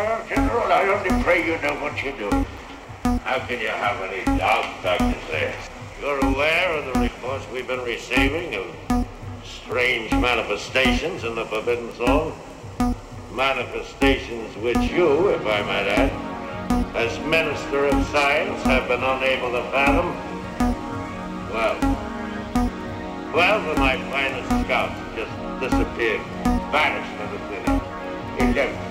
General, I only pray you know what you do. How can you have any doubt, Dr. Zaius? You're aware of the reports we've been receiving of strange manifestations in the Forbidden Zone? Manifestations which you, if I might add, as Minister of Science, have been unable to fathom? Well, twelve of my finest scouts just disappeared, vanished into the air. Eleven.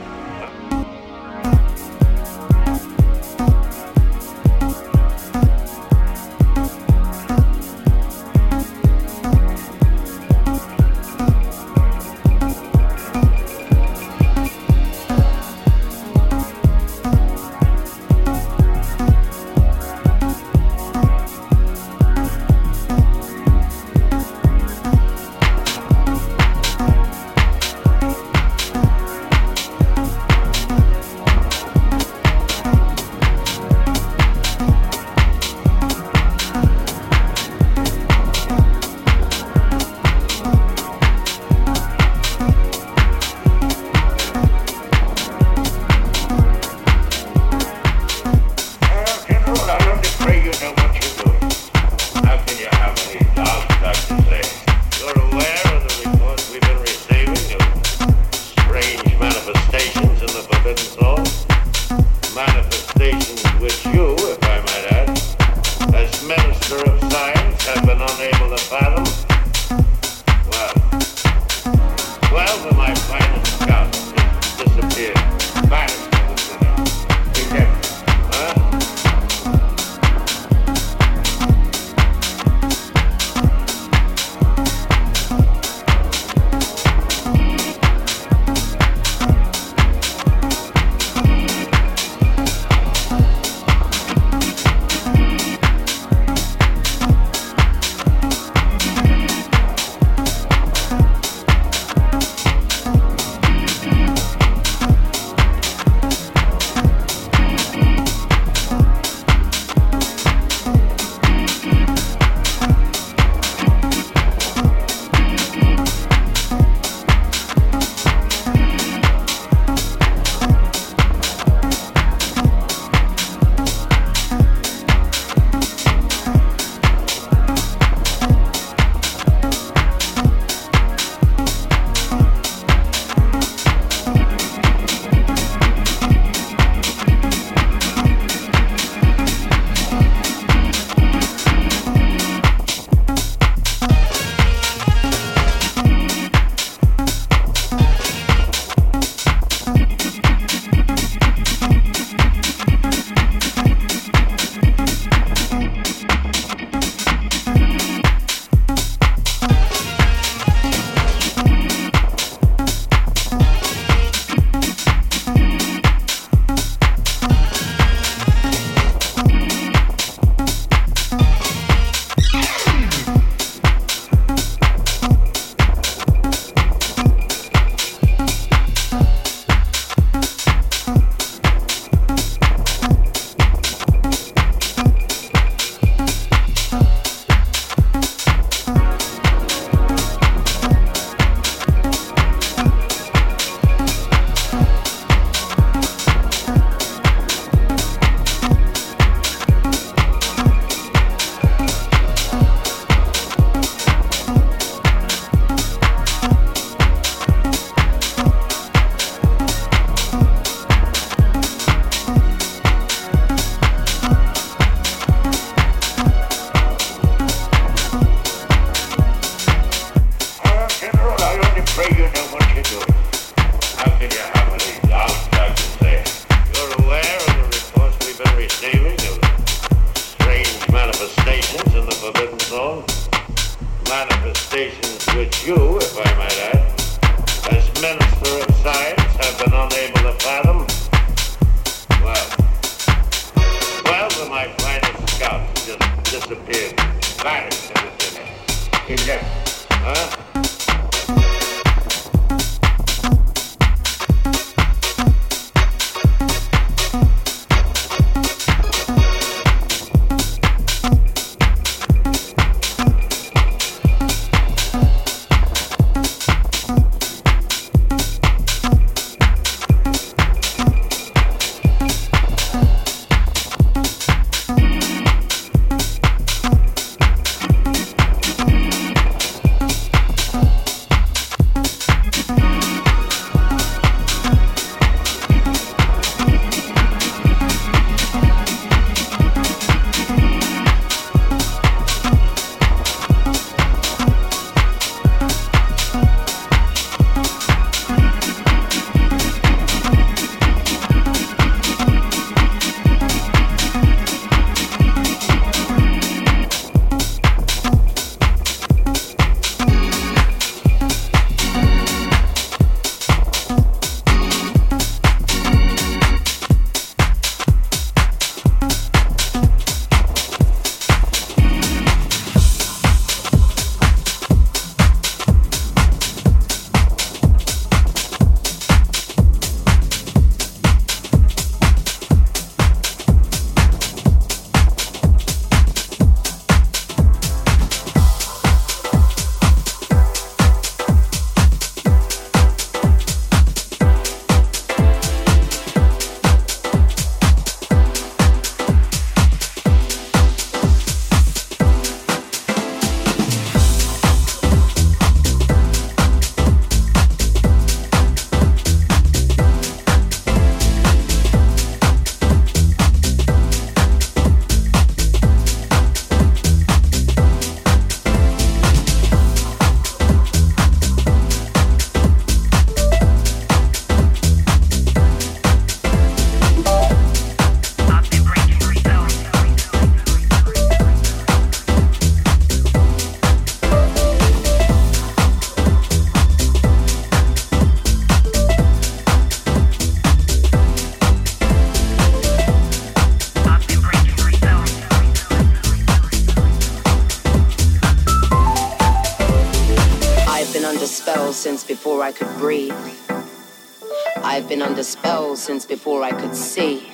Before I could see.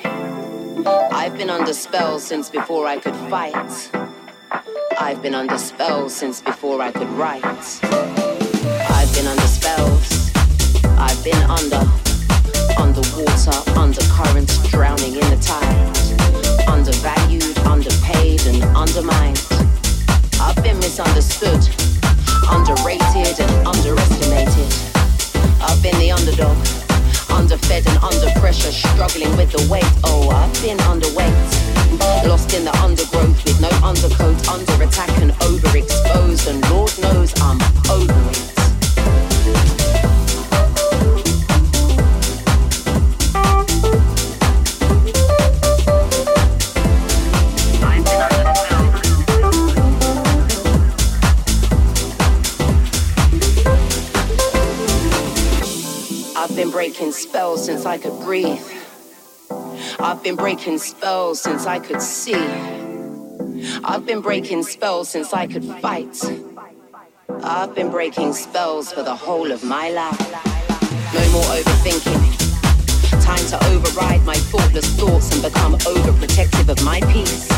I've been under spell since before I could fight. I've been under spell since before I could write. I've been under spells. I've been under, underwater, undercurrents, drowning in the tide. Undervalued, underpaid, and undermined. I've been misunderstood, underrated, and underestimated. I've been the underdog underfed and under pressure, struggling with the weight. Oh, I've been underweight, lost in the undergrowth with no undercoat, under attack and overexposed, and Lord knows I'm over it. Breaking spells since I could breathe. I've been breaking spells since I could see. I've been breaking spells since I could fight. I've been breaking spells for the whole of my life. No more overthinking. Time to override my thoughtless thoughts and become overprotective of my peace.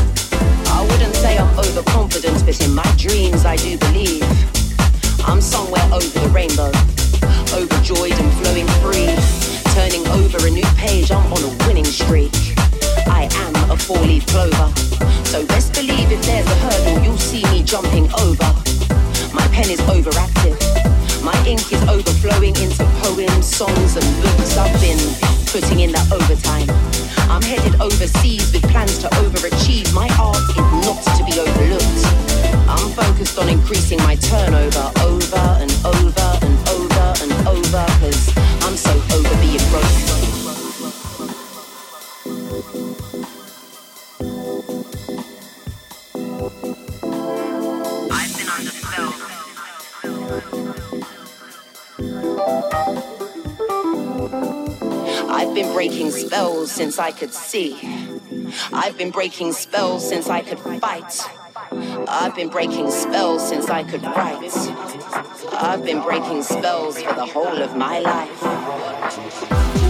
I wouldn't say I'm overconfident, but in my dreams I do believe I'm somewhere over the rainbow overjoyed and flowing free. Turning over a new page, I'm on a winning streak. I am a four leaf clover. So best believe if there's a hurdle, you'll see me jumping over. My pen is overactive. My ink is overflowing into poems, songs, and books. I've been putting in that overtime. I'm headed overseas with plans to overachieve. My art is not to be overlooked. I'm focused on increasing my turnover over and over and over and over, cause I'm so over being broke. Spell. I've been breaking spells since I could see. I've been breaking spells since I could fight. I've been breaking spells since I could write. I've been breaking spells for the whole of my life.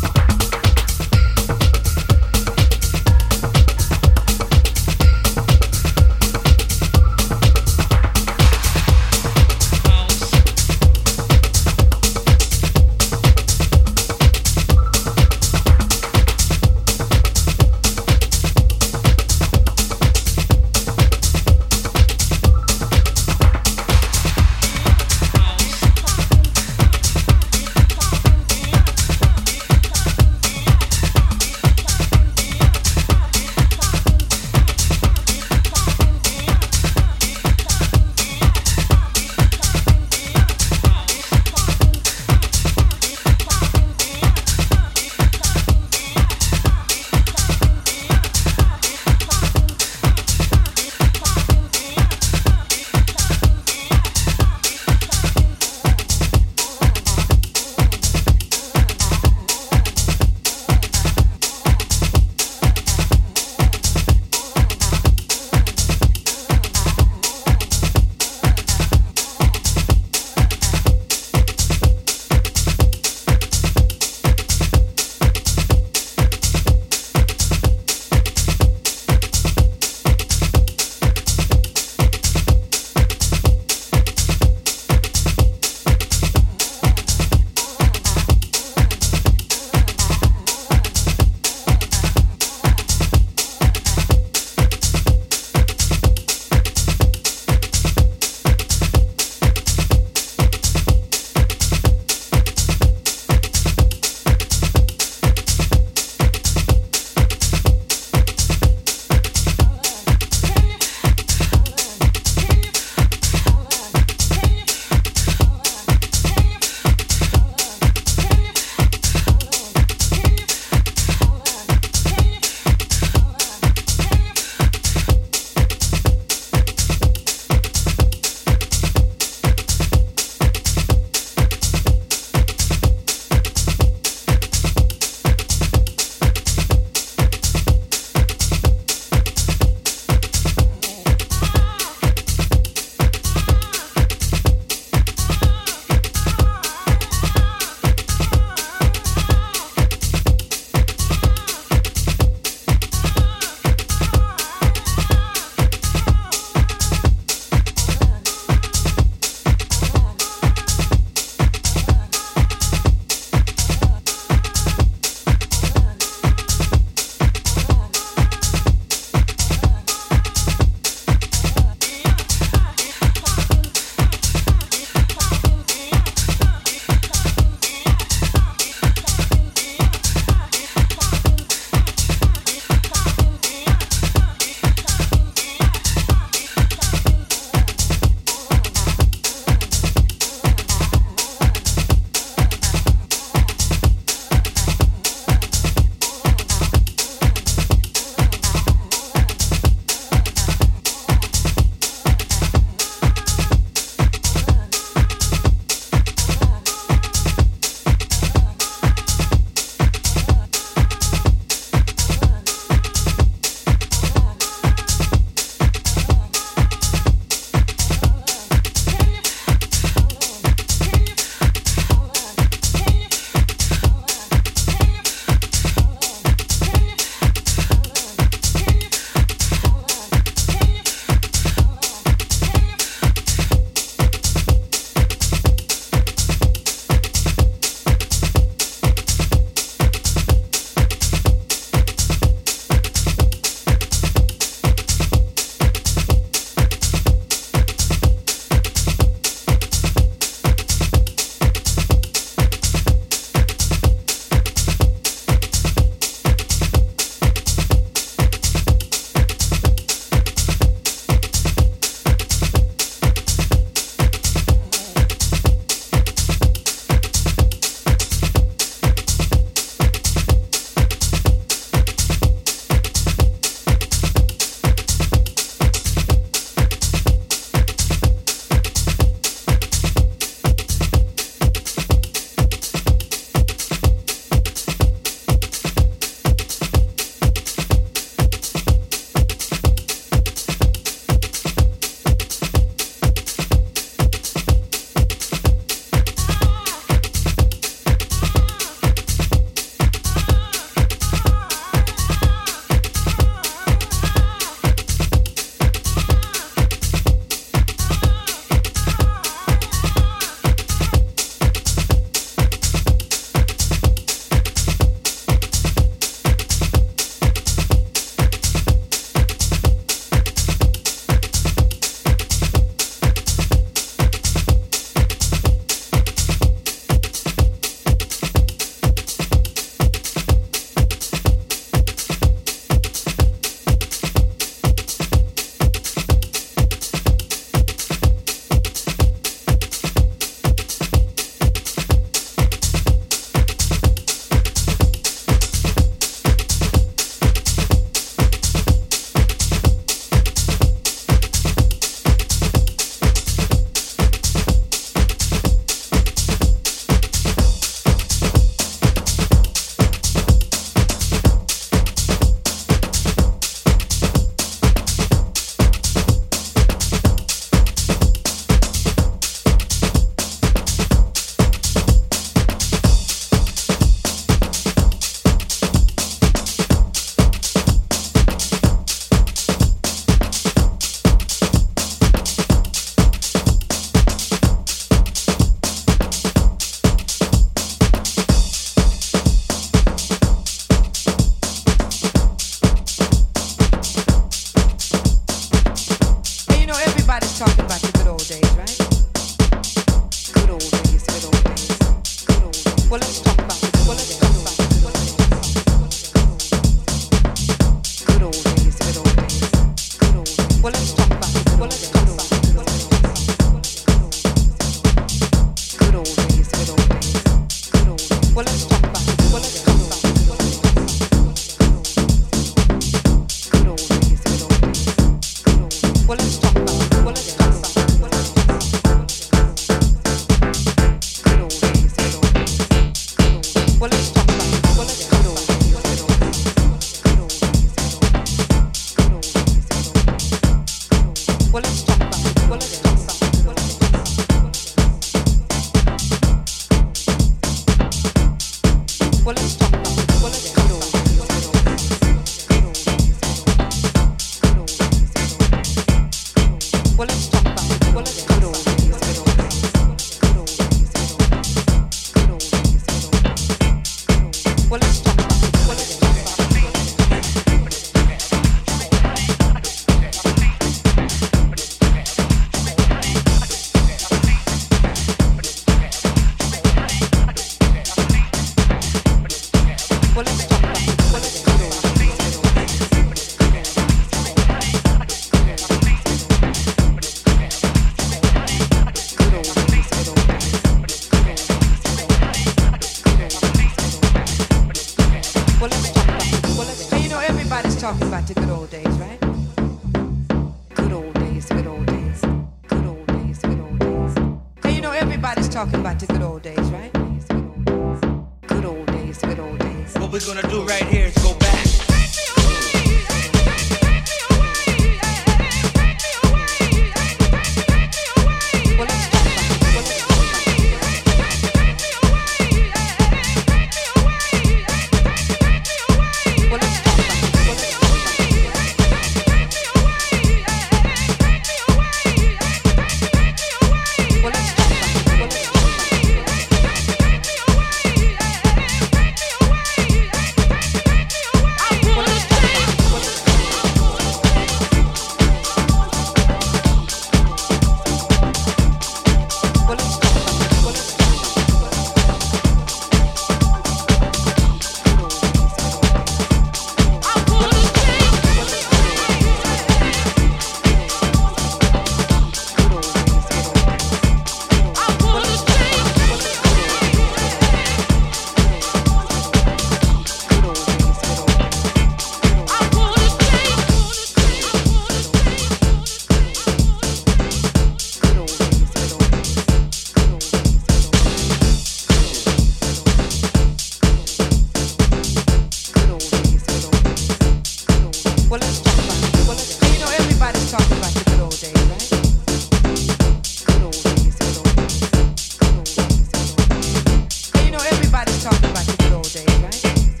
talking about this old days, right?